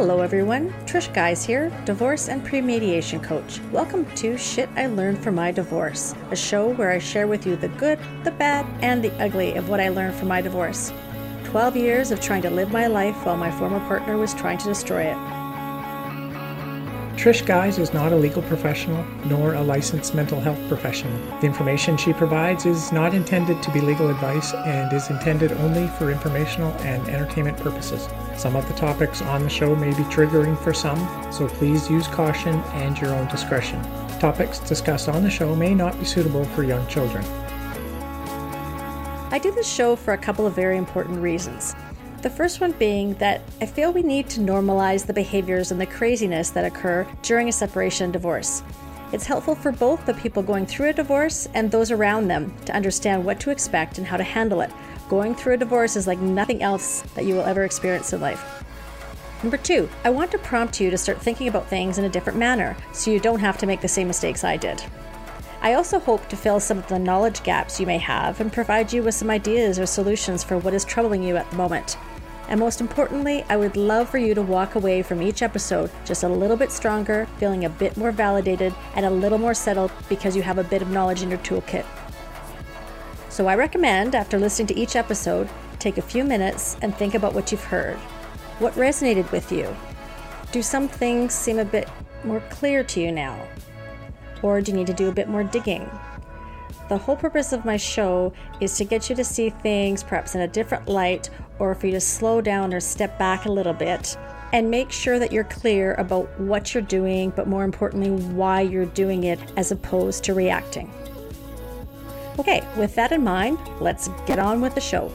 Hello, everyone. Trish Guise here, divorce and pre-mediation coach. Welcome to Shit I Learned from My Divorce, a show where I share with you the good, the bad, and the ugly of what I learned from my divorce. 12 years of trying to live my life while my former partner was trying to destroy it. Trish Guise is not a legal professional nor a licensed mental health professional. The information she provides is not intended to be legal advice and is intended only for informational and entertainment purposes. Some of the topics on the show may be triggering for some, so please use caution and your own discretion. Topics discussed on the show may not be suitable for young children. I do this show for a couple of very important reasons. The first one being that I feel we need to normalize the behaviors and the craziness that occur during a separation and divorce. It's helpful for both the people going through a divorce and those around them to understand what to expect and how to handle it. Going through a divorce is like nothing else that you will ever experience in life. Number two, I want to prompt you to start thinking about things in a different manner so you don't have to make the same mistakes I did. I also hope to fill some of the knowledge gaps you may have and provide you with some ideas or solutions for what is troubling you at the moment. And most importantly, I would love for you to walk away from each episode just a little bit stronger, feeling a bit more validated, and a little more settled because you have a bit of knowledge in your toolkit. So I recommend, after listening to each episode, take a few minutes and think about what you've heard. What resonated with you? Do some things seem a bit more clear to you now? Or do you need to do a bit more digging? The whole purpose of my show is to get you to see things perhaps in a different light or for you to slow down or step back a little bit and make sure that you're clear about what you're doing, but more importantly, why you're doing it as opposed to reacting. Okay, with that in mind, let's get on with the show.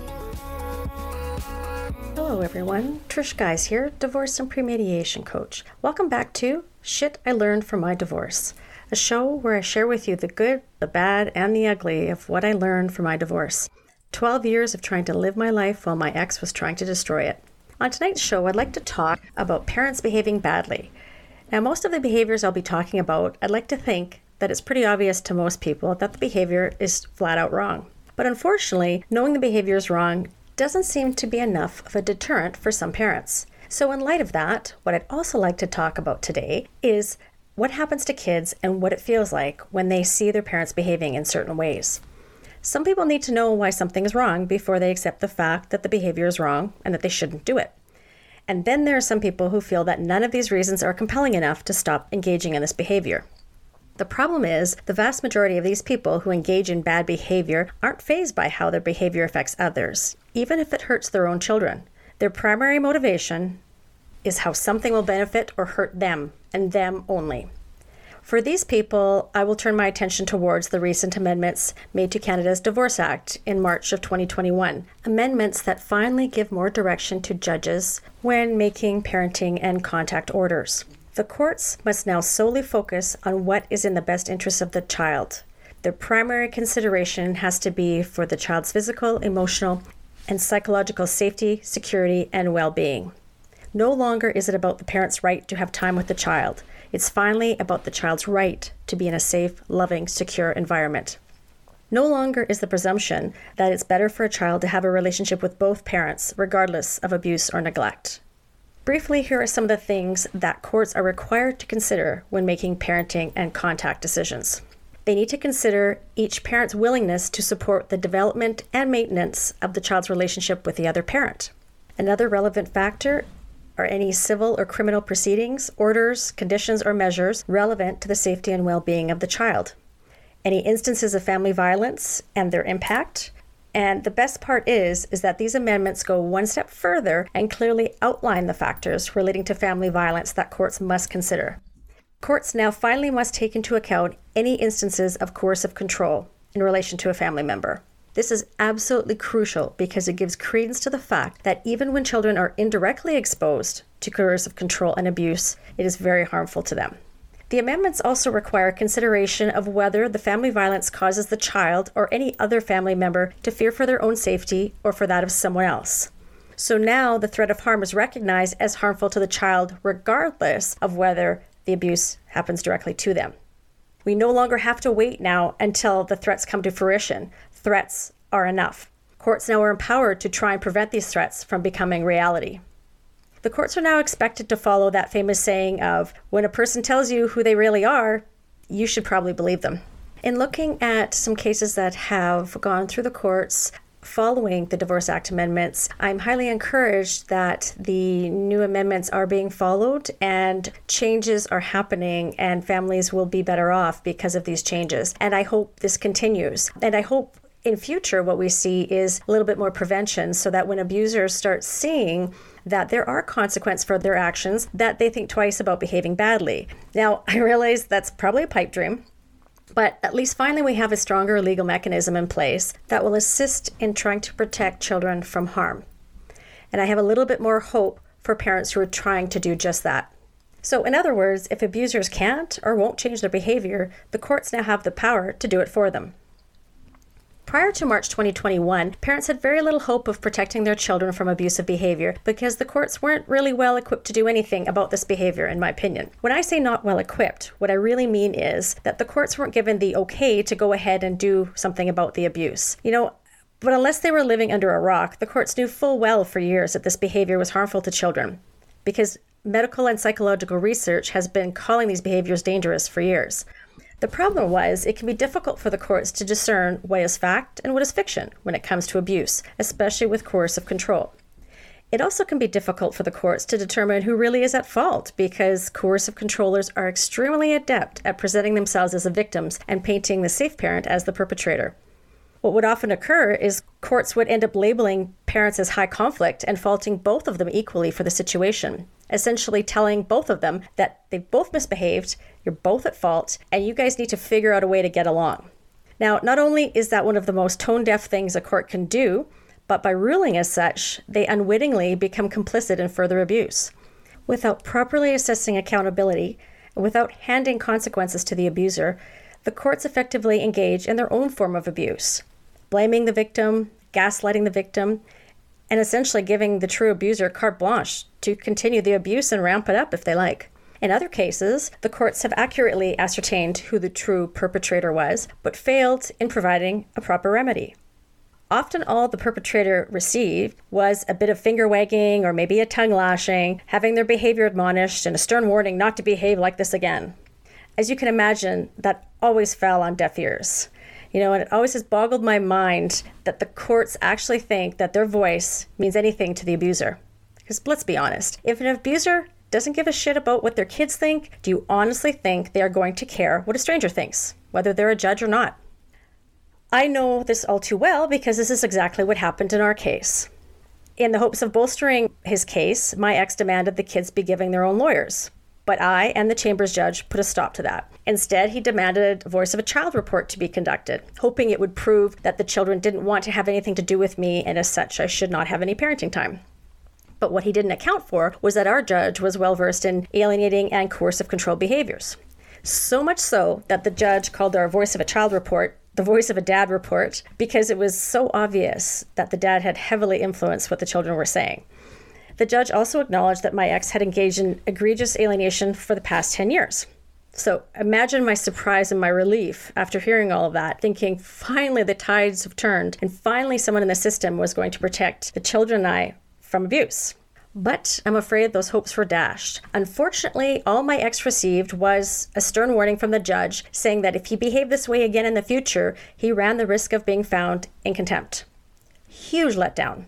Hello, everyone. Trish Guise here, divorce and premediation coach. Welcome back to Shit I Learned from My Divorce a show where I share with you the good, the bad, and the ugly of what I learned from my divorce. 12 years of trying to live my life while my ex was trying to destroy it. On tonight's show, I'd like to talk about parents behaving badly. Now, most of the behaviors I'll be talking about, I'd like to think that it's pretty obvious to most people that the behavior is flat out wrong. But unfortunately, knowing the behavior is wrong doesn't seem to be enough of a deterrent for some parents. So, in light of that, what I'd also like to talk about today is what happens to kids and what it feels like when they see their parents behaving in certain ways. Some people need to know why something is wrong before they accept the fact that the behavior is wrong and that they shouldn't do it. And then there are some people who feel that none of these reasons are compelling enough to stop engaging in this behavior. The problem is, the vast majority of these people who engage in bad behavior aren't fazed by how their behavior affects others, even if it hurts their own children. Their primary motivation is how something will benefit or hurt them and them only. For these people, I will turn my attention towards the recent amendments made to Canada's Divorce Act in March of 2021. Amendments that finally give more direction to judges when making parenting and contact orders. The courts must now solely focus on what is in the best interest of the child. Their primary consideration has to be for the child's physical, emotional, and psychological safety, security, and well being. No longer is it about the parent's right to have time with the child. It's finally about the child's right to be in a safe, loving, secure environment. No longer is the presumption that it's better for a child to have a relationship with both parents, regardless of abuse or neglect. Briefly, here are some of the things that courts are required to consider when making parenting and contact decisions. They need to consider each parent's willingness to support the development and maintenance of the child's relationship with the other parent. Another relevant factor are any civil or criminal proceedings, orders, conditions, or measures relevant to the safety and well being of the child. Any instances of family violence and their impact. And the best part is is that these amendments go one step further and clearly outline the factors relating to family violence that courts must consider. Courts now finally must take into account any instances of coercive control in relation to a family member. This is absolutely crucial because it gives credence to the fact that even when children are indirectly exposed to coercive control and abuse, it is very harmful to them. The amendments also require consideration of whether the family violence causes the child or any other family member to fear for their own safety or for that of someone else. So now the threat of harm is recognized as harmful to the child, regardless of whether the abuse happens directly to them. We no longer have to wait now until the threats come to fruition threats are enough. Courts now are empowered to try and prevent these threats from becoming reality. the courts are now expected to follow that famous saying of when a person tells you who they really are, you should probably believe them. In looking at some cases that have gone through the courts, following the Divorce Act amendments, I'm highly encouraged that the new amendments are being followed and changes are happening and families will be better off because of these changes. And I hope this continues. And I hope in future what we see is a little bit more prevention so that when abusers start seeing that there are consequences for their actions that they think twice about behaving badly. Now, I realize that's probably a pipe dream but at least finally, we have a stronger legal mechanism in place that will assist in trying to protect children from harm. And I have a little bit more hope for parents who are trying to do just that. So, in other words, if abusers can't or won't change their behavior, the courts now have the power to do it for them. Prior to March 2021, parents had very little hope of protecting their children from abusive behavior because the courts weren't really well equipped to do anything about this behavior, in my opinion. When I say not well equipped, what I really mean is that the courts weren't given the okay to go ahead and do something about the abuse. You know, but unless they were living under a rock, the courts knew full well for years that this behavior was harmful to children because medical and psychological research has been calling these behaviors dangerous for years. The problem was it can be difficult for the courts to discern what is fact and what is fiction when it comes to abuse, especially with coercive control. It also can be difficult for the courts to determine who really is at fault because coercive controllers are extremely adept at presenting themselves as the victims and painting the safe parent as the perpetrator. What would often occur is courts would end up labeling parents as high conflict and faulting both of them equally for the situation, essentially telling both of them that they've both misbehaved you're both at fault, and you guys need to figure out a way to get along. Now, not only is that one of the most tone deaf things a court can do, but by ruling as such, they unwittingly become complicit in further abuse. Without properly assessing accountability, and without handing consequences to the abuser, the courts effectively engage in their own form of abuse, blaming the victim, gaslighting the victim, and essentially giving the true abuser carte blanche to continue the abuse and ramp it up if they like. In other cases, the courts have accurately ascertained who the true perpetrator was, but failed in providing a proper remedy. Often, all the perpetrator received was a bit of finger wagging or maybe a tongue lashing, having their behavior admonished, and a stern warning not to behave like this again. As you can imagine, that always fell on deaf ears. You know, and it always has boggled my mind that the courts actually think that their voice means anything to the abuser. Because let's be honest, if an abuser doesn't give a shit about what their kids think, do you honestly think they are going to care what a stranger thinks, whether they're a judge or not? I know this all too well because this is exactly what happened in our case. In the hopes of bolstering his case, my ex demanded the kids be giving their own lawyers. But I and the Chambers judge put a stop to that. Instead, he demanded a voice of a child report to be conducted, hoping it would prove that the children didn't want to have anything to do with me, and as such, I should not have any parenting time. But what he didn't account for was that our judge was well versed in alienating and coercive control behaviors. So much so that the judge called our voice of a child report the voice of a dad report because it was so obvious that the dad had heavily influenced what the children were saying. The judge also acknowledged that my ex had engaged in egregious alienation for the past 10 years. So imagine my surprise and my relief after hearing all of that, thinking finally the tides have turned and finally someone in the system was going to protect the children and I from abuse. But I'm afraid those hopes were dashed. Unfortunately, all my ex received was a stern warning from the judge saying that if he behaved this way again in the future, he ran the risk of being found in contempt. Huge letdown.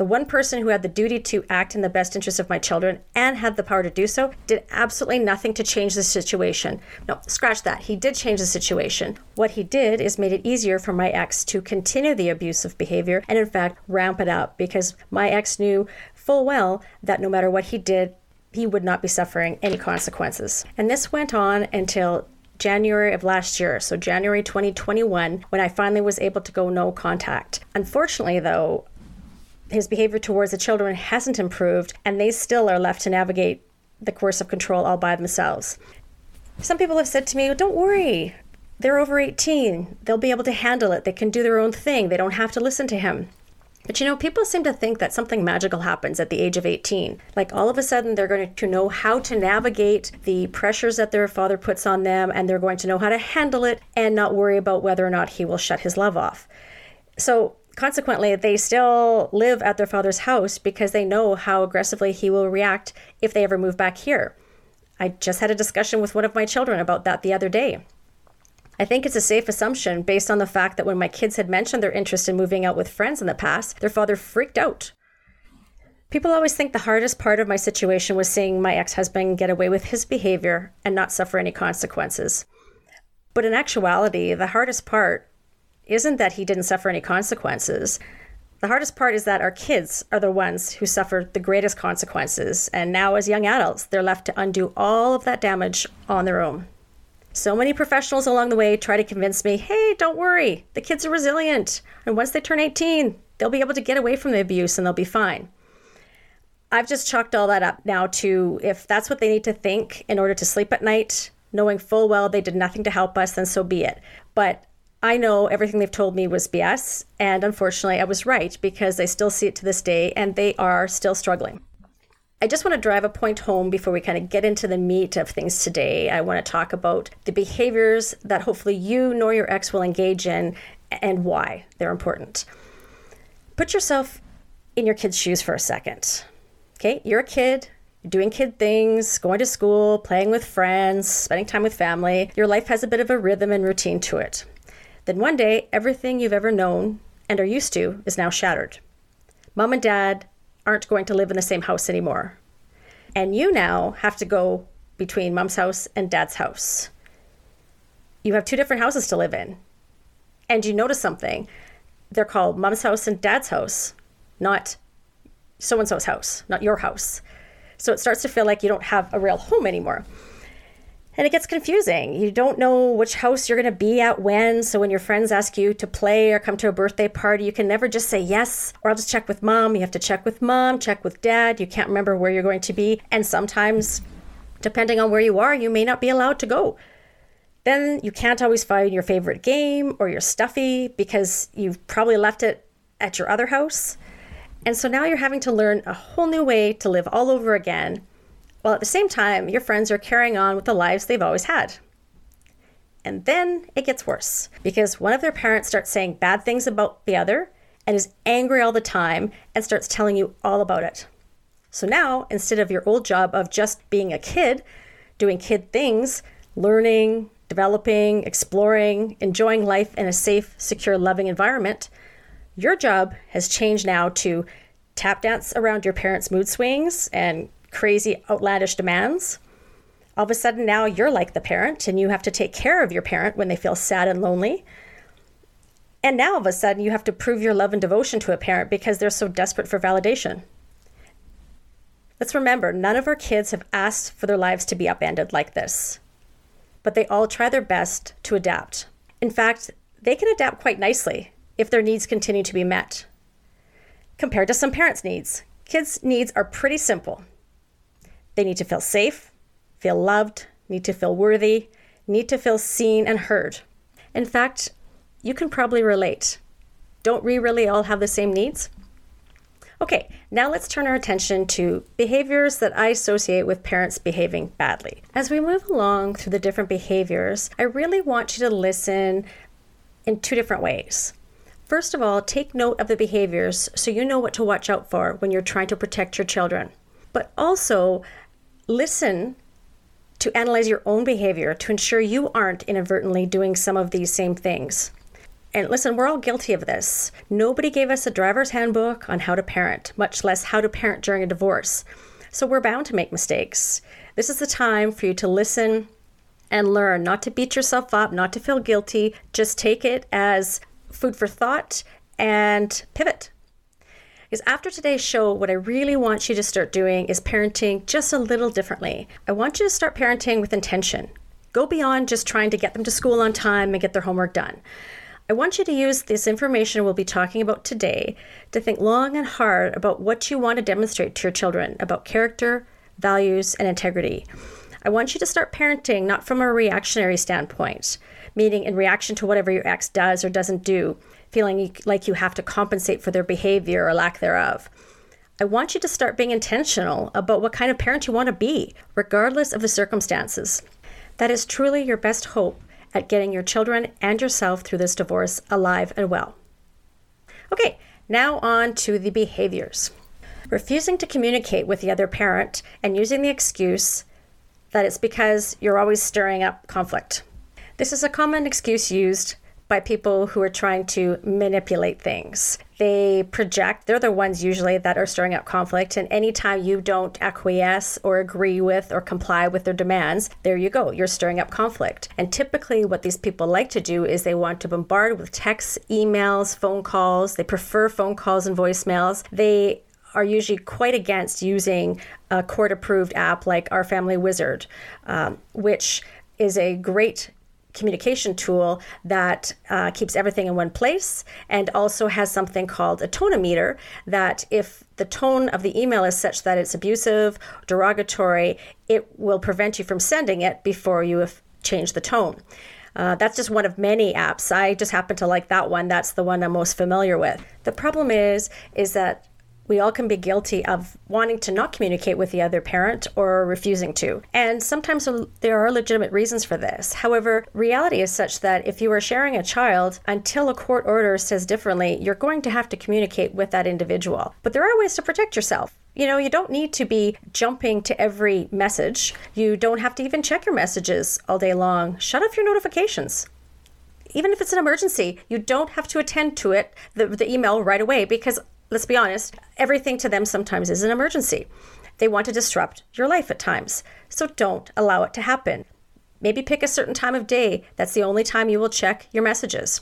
The one person who had the duty to act in the best interest of my children and had the power to do so did absolutely nothing to change the situation. No, scratch that. He did change the situation. What he did is made it easier for my ex to continue the abusive behavior and, in fact, ramp it up because my ex knew full well that no matter what he did, he would not be suffering any consequences. And this went on until January of last year, so January 2021, when I finally was able to go no contact. Unfortunately, though, his behavior towards the children hasn't improved, and they still are left to navigate the coercive control all by themselves. Some people have said to me, Don't worry, they're over 18. They'll be able to handle it. They can do their own thing. They don't have to listen to him. But you know, people seem to think that something magical happens at the age of 18. Like all of a sudden, they're going to know how to navigate the pressures that their father puts on them, and they're going to know how to handle it and not worry about whether or not he will shut his love off. So Consequently, they still live at their father's house because they know how aggressively he will react if they ever move back here. I just had a discussion with one of my children about that the other day. I think it's a safe assumption based on the fact that when my kids had mentioned their interest in moving out with friends in the past, their father freaked out. People always think the hardest part of my situation was seeing my ex husband get away with his behavior and not suffer any consequences. But in actuality, the hardest part isn't that he didn't suffer any consequences. The hardest part is that our kids are the ones who suffered the greatest consequences, and now as young adults, they're left to undo all of that damage on their own. So many professionals along the way try to convince me hey, don't worry, the kids are resilient, and once they turn 18, they'll be able to get away from the abuse and they'll be fine. I've just chalked all that up now to if that's what they need to think in order to sleep at night, knowing full well they did nothing to help us, then so be it. But I know everything they've told me was BS, and unfortunately, I was right because I still see it to this day and they are still struggling. I just want to drive a point home before we kind of get into the meat of things today. I want to talk about the behaviors that hopefully you nor your ex will engage in and why they're important. Put yourself in your kid's shoes for a second. Okay, you're a kid, doing kid things, going to school, playing with friends, spending time with family. Your life has a bit of a rhythm and routine to it. Then one day, everything you've ever known and are used to is now shattered. Mom and dad aren't going to live in the same house anymore. And you now have to go between mom's house and dad's house. You have two different houses to live in. And you notice something. They're called mom's house and dad's house, not so and so's house, not your house. So it starts to feel like you don't have a real home anymore and it gets confusing. You don't know which house you're going to be at when. So when your friends ask you to play or come to a birthday party, you can never just say yes, or I'll just check with mom. You have to check with mom, check with dad. You can't remember where you're going to be. And sometimes, depending on where you are, you may not be allowed to go. Then you can't always find your favorite game or your stuffy because you've probably left it at your other house. And so now you're having to learn a whole new way to live all over again while at the same time, your friends are carrying on with the lives they've always had. And then it gets worse because one of their parents starts saying bad things about the other and is angry all the time and starts telling you all about it. So now, instead of your old job of just being a kid, doing kid things, learning, developing, exploring, enjoying life in a safe, secure, loving environment, your job has changed now to tap dance around your parents' mood swings and crazy, outlandish demands. All of a sudden, now you're like the parent and you have to take care of your parent when they feel sad and lonely. And now, all of a sudden, you have to prove your love and devotion to a parent because they're so desperate for validation. Let's remember, none of our kids have asked for their lives to be upended like this, but they all try their best to adapt. In fact, they can adapt quite nicely if their needs continue to be met. Compared to some parents' needs, kids' needs are pretty simple they need to feel safe, feel loved, need to feel worthy, need to feel seen and heard. In fact, you can probably relate. Don't we really all have the same needs? Okay, now let's turn our attention to behaviors that I associate with parents behaving badly. As we move along through the different behaviors, I really want you to listen in two different ways. First of all, take note of the behaviors so you know what to watch out for when you're trying to protect your children. But also, listen to analyze your own behavior to ensure you aren't inadvertently doing some of these same things. And listen, we're all guilty of this. Nobody gave us a driver's handbook on how to parent, much less how to parent during a divorce. So we're bound to make mistakes. This is the time for you to listen and learn, not to beat yourself up, not to feel guilty. Just take it as food for thought and pivot. Because after today's show, what I really want you to start doing is parenting just a little differently. I want you to start parenting with intention. Go beyond just trying to get them to school on time and get their homework done. I want you to use this information we'll be talking about today to think long and hard about what you want to demonstrate to your children about character, values, and integrity. I want you to start parenting not from a reactionary standpoint, meaning in reaction to whatever your ex does or doesn't do, feeling like you have to compensate for their behavior or lack thereof. I want you to start being intentional about what kind of parent you want to be, regardless of the circumstances. That is truly your best hope at getting your children and yourself through this divorce alive and well. Okay, now on to the behaviors. Refusing to communicate with the other parent and using the excuse that it's because you're always stirring up conflict. This is a common excuse used by people who are trying to manipulate things. They project, they're the ones usually that are stirring up conflict. And anytime you don't acquiesce or agree with or comply with their demands, there you go, you're stirring up conflict. And typically, what these people like to do is they want to bombard with texts, emails, phone calls. They prefer phone calls and voicemails. They are usually quite against using a court approved app like Our Family Wizard, um, which is a great communication tool that uh, keeps everything in one place and also has something called a tonometer that if the tone of the email is such that it's abusive derogatory it will prevent you from sending it before you have changed the tone. Uh, that's just one of many apps. I just happen to like that one. That's the one i'm most familiar with. The problem is is that we all can be guilty of wanting to not communicate with the other parent or refusing to. And sometimes there are legitimate reasons for this. However, reality is such that if you are sharing a child, until a court order says differently, you're going to have to communicate with that individual. But there are ways to protect yourself. You know, you don't need to be jumping to every message. You don't have to even check your messages all day long. Shut off your notifications even if it's an emergency, you don't have to attend to it, the, the email right away, because let's be honest, everything to them sometimes is an emergency. They want to disrupt your life at times. So don't allow it to happen. Maybe pick a certain time of day. That's the only time you will check your messages.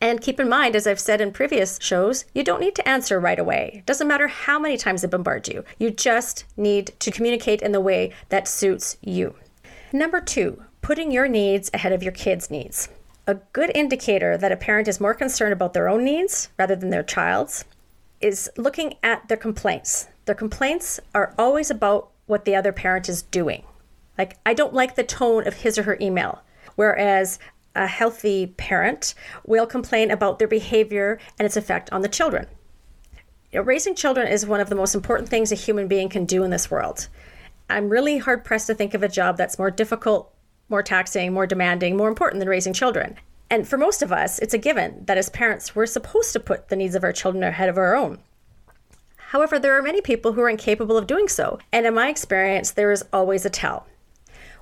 And keep in mind, as I've said in previous shows, you don't need to answer right away. It doesn't matter how many times they bombard you. You just need to communicate in the way that suits you. Number two, putting your needs ahead of your kids' needs. A good indicator that a parent is more concerned about their own needs rather than their child's is looking at their complaints. Their complaints are always about what the other parent is doing. Like, I don't like the tone of his or her email. Whereas a healthy parent will complain about their behavior and its effect on the children. You know, raising children is one of the most important things a human being can do in this world. I'm really hard pressed to think of a job that's more difficult, more taxing, more demanding, more important than raising children. And for most of us, it's a given that as parents, we're supposed to put the needs of our children ahead of our own. However, there are many people who are incapable of doing so, and in my experience, there is always a tell.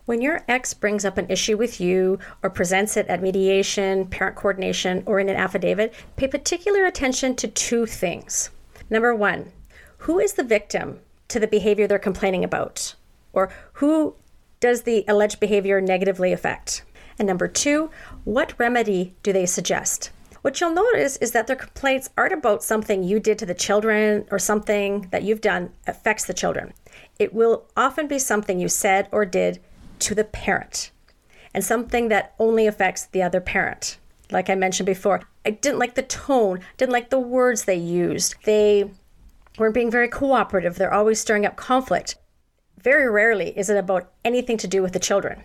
When your ex brings up an issue with you or presents it at mediation, parent coordination, or in an affidavit, pay particular attention to two things. Number one, who is the victim to the behavior they're complaining about? Or who does the alleged behavior negatively affect? And number two, what remedy do they suggest? What you'll notice is that their complaints aren't about something you did to the children or something that you've done affects the children. It will often be something you said or did to the parent and something that only affects the other parent. Like I mentioned before, I didn't like the tone, didn't like the words they used. They weren't being very cooperative. They're always stirring up conflict. Very rarely is it about anything to do with the children.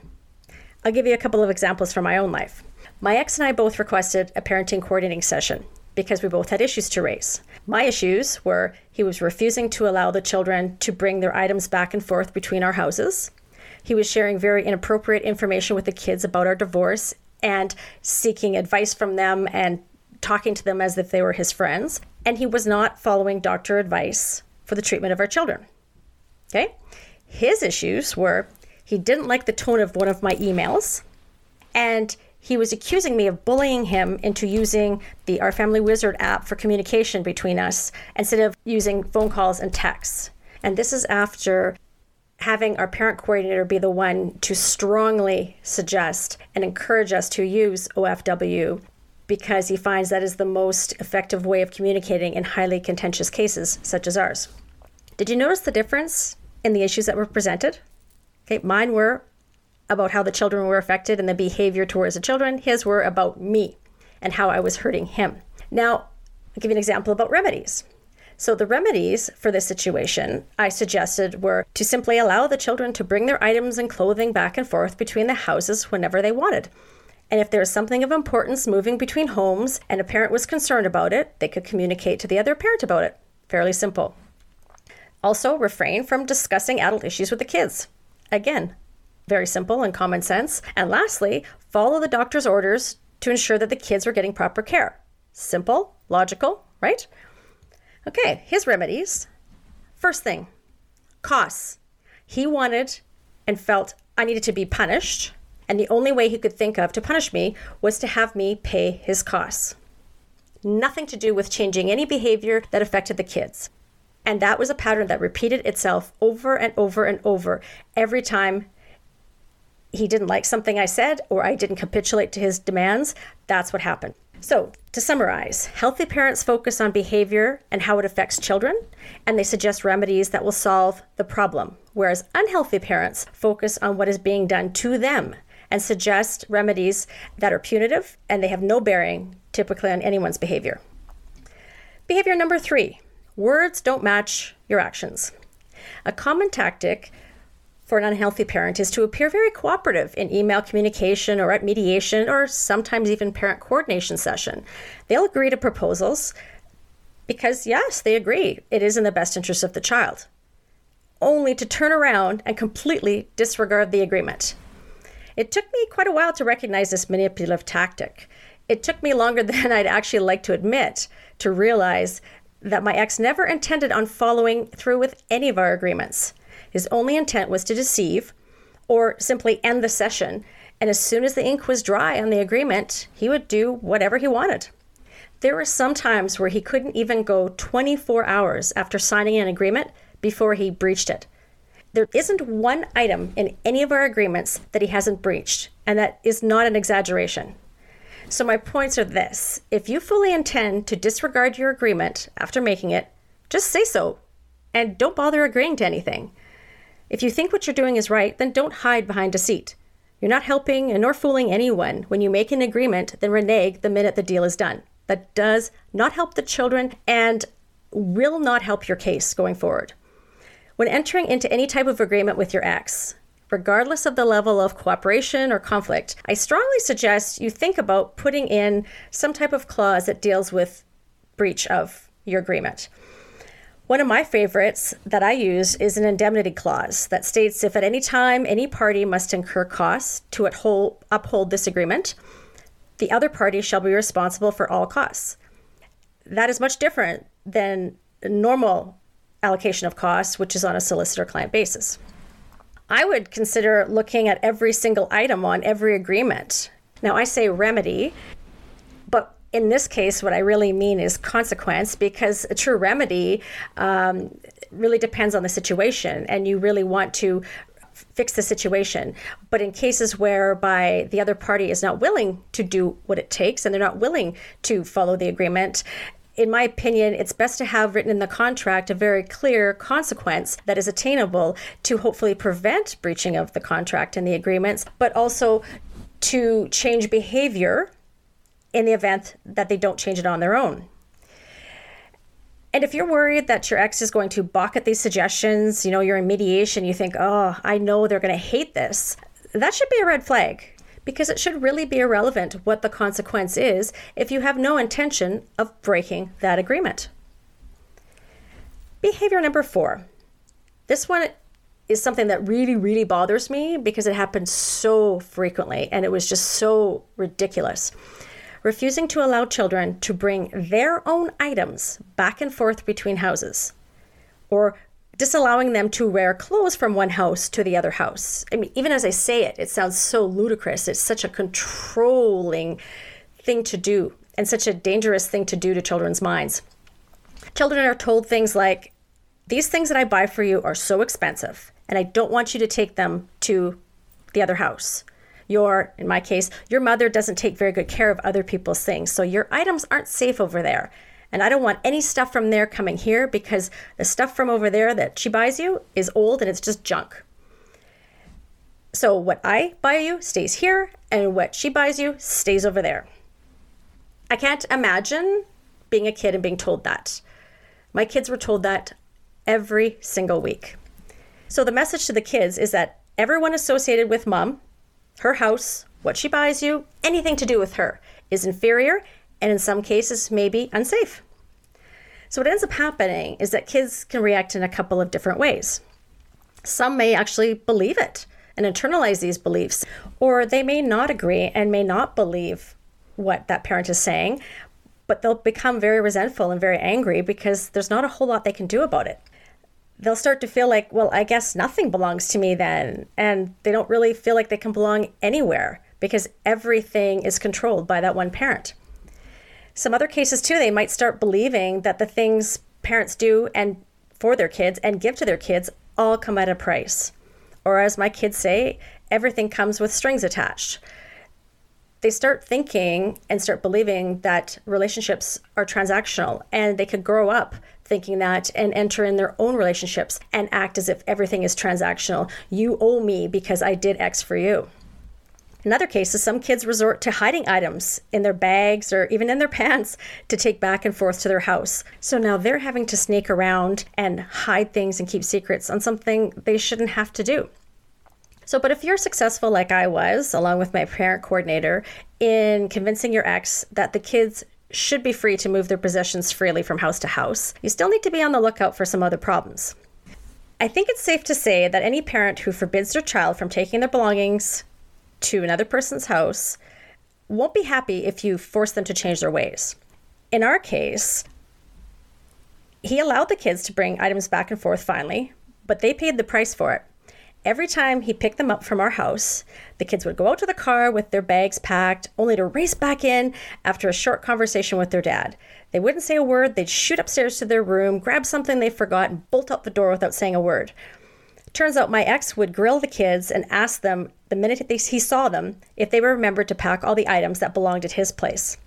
I'll give you a couple of examples from my own life. My ex and I both requested a parenting coordinating session because we both had issues to raise. My issues were he was refusing to allow the children to bring their items back and forth between our houses. He was sharing very inappropriate information with the kids about our divorce and seeking advice from them and talking to them as if they were his friends. And he was not following doctor advice for the treatment of our children. Okay? His issues were he didn't like the tone of one of my emails, and he was accusing me of bullying him into using the Our Family Wizard app for communication between us instead of using phone calls and texts. And this is after having our parent coordinator be the one to strongly suggest and encourage us to use OFW because he finds that is the most effective way of communicating in highly contentious cases such as ours. Did you notice the difference in the issues that were presented? Okay, mine were about how the children were affected and the behavior towards the children. His were about me and how I was hurting him. Now, I'll give you an example about remedies. So, the remedies for this situation I suggested were to simply allow the children to bring their items and clothing back and forth between the houses whenever they wanted. And if there was something of importance moving between homes and a parent was concerned about it, they could communicate to the other parent about it. Fairly simple. Also, refrain from discussing adult issues with the kids. Again, very simple and common sense. And lastly, follow the doctor's orders to ensure that the kids are getting proper care. Simple, logical, right? Okay, his remedies. First thing, costs. He wanted and felt I needed to be punished, and the only way he could think of to punish me was to have me pay his costs. Nothing to do with changing any behavior that affected the kids. And that was a pattern that repeated itself over and over and over every time he didn't like something I said or I didn't capitulate to his demands. That's what happened. So, to summarize, healthy parents focus on behavior and how it affects children, and they suggest remedies that will solve the problem, whereas unhealthy parents focus on what is being done to them and suggest remedies that are punitive and they have no bearing typically on anyone's behavior. Behavior number three words don't match your actions. A common tactic for an unhealthy parent is to appear very cooperative in email communication or at mediation or sometimes even parent coordination session. They'll agree to proposals because, yes, they agree it is in the best interest of the child, only to turn around and completely disregard the agreement. It took me quite a while to recognize this manipulative tactic. It took me longer than I'd actually like to admit to realize that my ex never intended on following through with any of our agreements. His only intent was to deceive or simply end the session. And as soon as the ink was dry on the agreement, he would do whatever he wanted. There were some times where he couldn't even go 24 hours after signing an agreement before he breached it. There isn't one item in any of our agreements that he hasn't breached, and that is not an exaggeration. So, my points are this if you fully intend to disregard your agreement after making it, just say so and don't bother agreeing to anything. If you think what you're doing is right, then don't hide behind deceit. You're not helping nor fooling anyone when you make an agreement, then renege the minute the deal is done. That does not help the children and will not help your case going forward. When entering into any type of agreement with your ex, regardless of the level of cooperation or conflict, I strongly suggest you think about putting in some type of clause that deals with breach of your agreement. One of my favorites that I use is an indemnity clause that states if at any time any party must incur costs to uphold, this agreement, the other party shall be responsible for all costs. That is much different than normal allocation of costs, which is on a solicitor client basis. I would consider looking at every single item on every agreement. Now, I say remedy but in this case, what I really mean is consequence because a true remedy um, really depends on the situation, and you really want to fix the situation. But in cases whereby the other party is not willing to do what it takes and they're not willing to follow the agreement, in my opinion, it's best to have written in the contract a very clear consequence that is attainable to hopefully prevent breaching of the contract and the agreements, but also to change behavior in the event that they don't change it on their own. And if you're worried that your ex is going to balk at these suggestions, you know, you're in mediation, you think, oh, I know they're going to hate this, that should be a red flag because it should really be irrelevant what the consequence is if you have no intention of breaking that agreement. Behavior number four. This one is something that really, really bothers me because it happens so frequently and it was just so ridiculous refusing to allow children to bring their own items back and forth between houses, or disallowing them to wear clothes from one house to the other house. I mean, even as I say it, it sounds so ludicrous. It's such a controlling thing to do and such a dangerous thing to do to children's minds. Children are told things like, These things that I buy for you are so expensive, and I don't want you to take them to the other house your, in my case, your mother doesn't take very good care of other people's things. So your items aren't safe over there. And I don't want any stuff from there coming here because the stuff from over there that she buys you is old and it's just junk. So what I buy you stays here, and what she buys you stays over there. I can't imagine being a kid and being told that. My kids were told that every single week. So the message to the kids is that everyone associated with mom her house, what she buys you, anything to do with her is inferior and in some cases maybe unsafe. So, what ends up happening is that kids can react in a couple of different ways. Some may actually believe it and internalize these beliefs, or they may not agree and may not believe what that parent is saying, but they'll become very resentful and very angry because there's not a whole lot they can do about it. They'll start to feel like, well, I guess nothing belongs to me then. And they don't really feel like they can belong anywhere because everything is controlled by that one parent. Some other cases, too, they might start believing that the things parents do and for their kids and give to their kids all come at a price. Or, as my kids say, everything comes with strings attached they start thinking and start believing that relationships are transactional and they could grow up thinking that and enter in their own relationships and act as if everything is transactional. You owe me because I did X for you. In other cases, some kids resort to hiding items in their bags or even in their pants to take back and forth to their house. So now they're having to sneak around and hide things and keep secrets on something they shouldn't have to do. So, but if you're successful like I was, along with my parent coordinator, in convincing your ex that the kids should be free to move their possessions freely from house to house, you still need to be on the lookout for some other problems. I think it's safe to say that any parent who forbids their child from taking their belongings to another person's house won't be happy if you force them to change their ways. In our case, he allowed the kids to bring items back and forth finally, but they paid the price for it. Every time he picked them up from our house, the kids would go out to the car with their bags packed, only to race back in after a short conversation with their dad. They wouldn't say a word, they'd shoot upstairs to their room, grab something they forgot, and bolt out the door without saying a word. Turns out my ex would grill the kids and ask them the minute he saw them if they remembered to pack all the items that belonged at his place.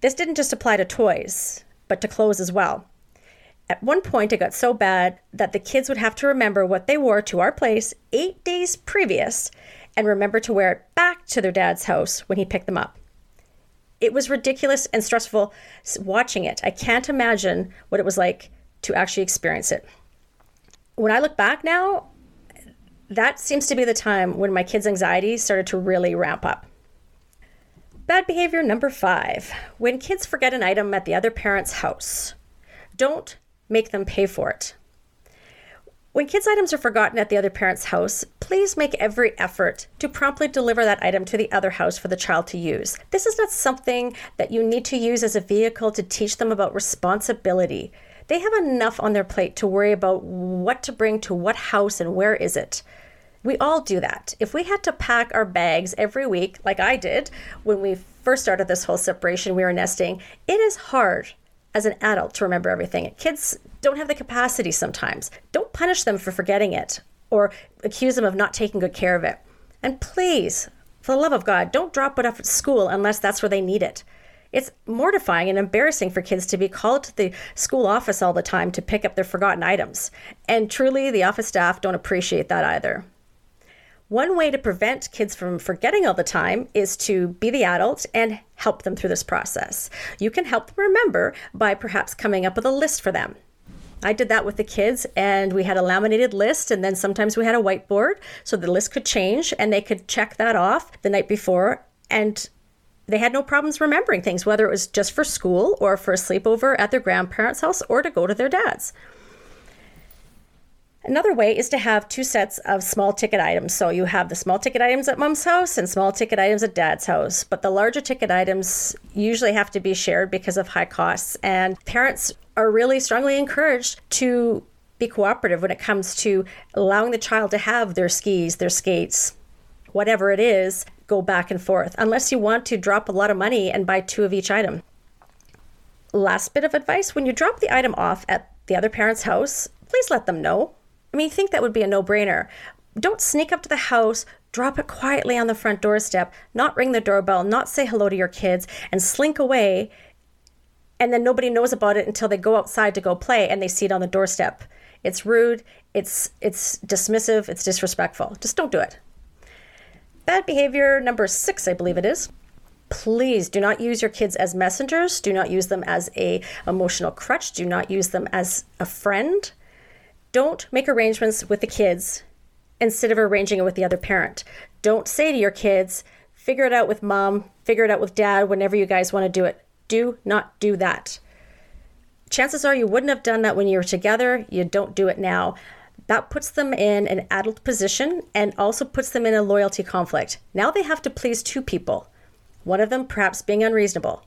This didn't just apply to toys, but to clothes as well. At one point, it got so bad that the kids would have to remember what they wore to our place eight days previous and remember to wear it back to their dad's house when he picked them up. It was ridiculous and stressful watching it. I can't imagine what it was like to actually experience it. When I look back now, that seems to be the time when my kids' anxiety started to really ramp up. Bad behavior number five when kids forget an item at the other parent's house. Don't make them pay for it. When kids' items are forgotten at the other parent's house, please make every effort to promptly deliver that item to the other house for the child to use. This is not something that you need to use as a vehicle to teach them about responsibility. They have enough on their plate to worry about what to bring to what house and where is it. We all do that. If we had to pack our bags every week, like I did when we first started this whole separation, we were nesting, it is hard as an adult to remember everything. Kids don't have the capacity sometimes. Don't punish them for forgetting it or accuse them of not taking good care of it. And please, for the love of God, don't drop it off at school unless that's where they need it. It's mortifying and embarrassing for kids to be called to the school office all the time to pick up their forgotten items. And truly, the office staff don't appreciate that either. One way to prevent kids from forgetting all the time is to be the adult and help them through this process. You can help them remember by perhaps coming up with a list for them. I did that with the kids, and we had a laminated list, and then sometimes we had a whiteboard so the list could change and they could check that off the night before. And they had no problems remembering things, whether it was just for school or for a sleepover at their grandparents' house or to go to their dad's. Another way is to have two sets of small ticket items. So you have the small ticket items at mom's house and small ticket items at dad's house. But the larger ticket items usually have to be shared because of high costs. And parents are really strongly encouraged to be cooperative when it comes to allowing the child to have their skis, their skates, whatever it is, go back and forth, unless you want to drop a lot of money and buy two of each item. Last bit of advice when you drop the item off at the other parent's house, please let them know I mean, think that would be a no brainer. Don't sneak up to the house, drop it quietly on the front doorstep, not ring the doorbell, not say hello to your kids, and slink away. And then nobody knows about it until they go outside to go play and they see it on the doorstep. It's rude, it's it's dismissive, it's disrespectful. Just don't do it. Bad behavior number 6, I believe it is. Please do not use your kids as messengers. Do not use them as a emotional crutch. Do not use them as a friend don't make arrangements with the kids instead of arranging it with the other parent. Don't say to your kids, figure it out with mom, figure it out with dad whenever you guys want to do it. Do not do that. Chances are you wouldn't have done that when you were together. You don't do it now. That puts them in an adult position and also puts them in a loyalty conflict. Now they have to please two people, one of them perhaps being unreasonable.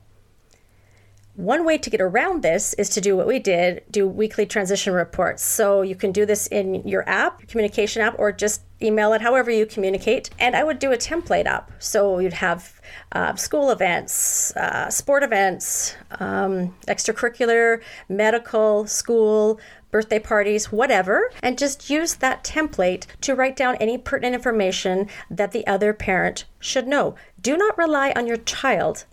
One way to get around this is to do what we did do weekly transition reports. So you can do this in your app, your communication app, or just email it however you communicate. And I would do a template up. So you'd have uh, school events, uh, sport events, um, extracurricular, medical, school, birthday parties, whatever, and just use that template to write down any pertinent information that the other parent should know. Do not rely on your child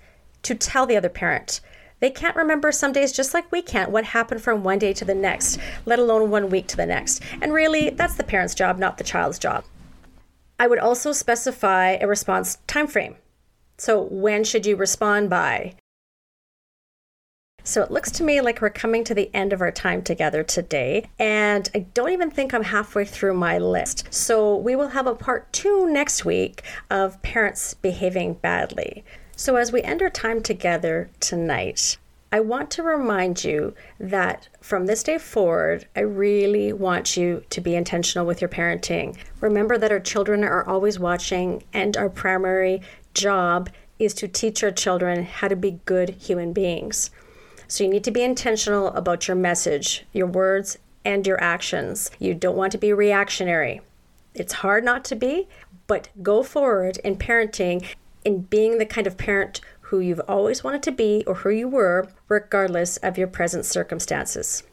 to tell the other parent. They can't remember some days just like we can't what happened from one day to the next, let alone one week to the next. And really, that's the parent's job, not the child's job. I would also specify a response time frame. So, when should you respond by? So it looks to me like we're coming to the end of our time together today, and I don't even think I'm halfway through my list. So we will have a part two next week of parents behaving badly. So, as we end our time together tonight, I want to remind you that from this day forward, I really want you to be intentional with your parenting. Remember that our children are always watching, and our primary job is to teach our children how to be good human beings. So, you need to be intentional about your message, your words, and your actions. You don't want to be reactionary. It's hard not to be, but go forward in parenting in being the kind of parent who you've always wanted to be or who you were, regardless of your present circumstances.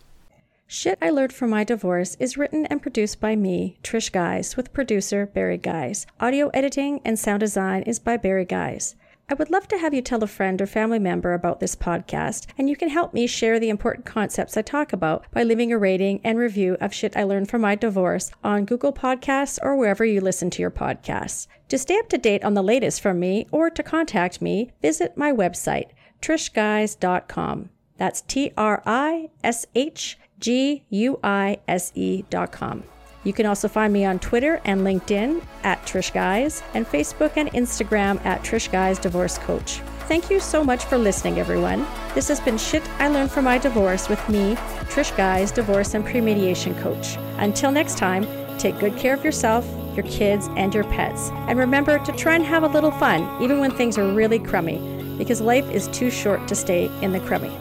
Shit I Learned from My Divorce is written and produced by me, Trish Guise, with producer Barry Guise. Audio editing and sound design is by Barry Guise. I would love to have you tell a friend or family member about this podcast, and you can help me share the important concepts I talk about by leaving a rating and review of Shit I Learned from My Divorce on Google Podcasts or wherever you listen to your podcasts. To stay up to date on the latest from me or to contact me, visit my website, trishguise.com. That's T R I S H G U I S E.com. You can also find me on Twitter and LinkedIn at Trish Guise and Facebook and Instagram at Trish Guise Divorce Coach. Thank you so much for listening, everyone. This has been Shit I Learned from My Divorce with me, Trish Guise, Divorce and Premediation Coach. Until next time, take good care of yourself, your kids, and your pets. And remember to try and have a little fun, even when things are really crummy, because life is too short to stay in the crummy.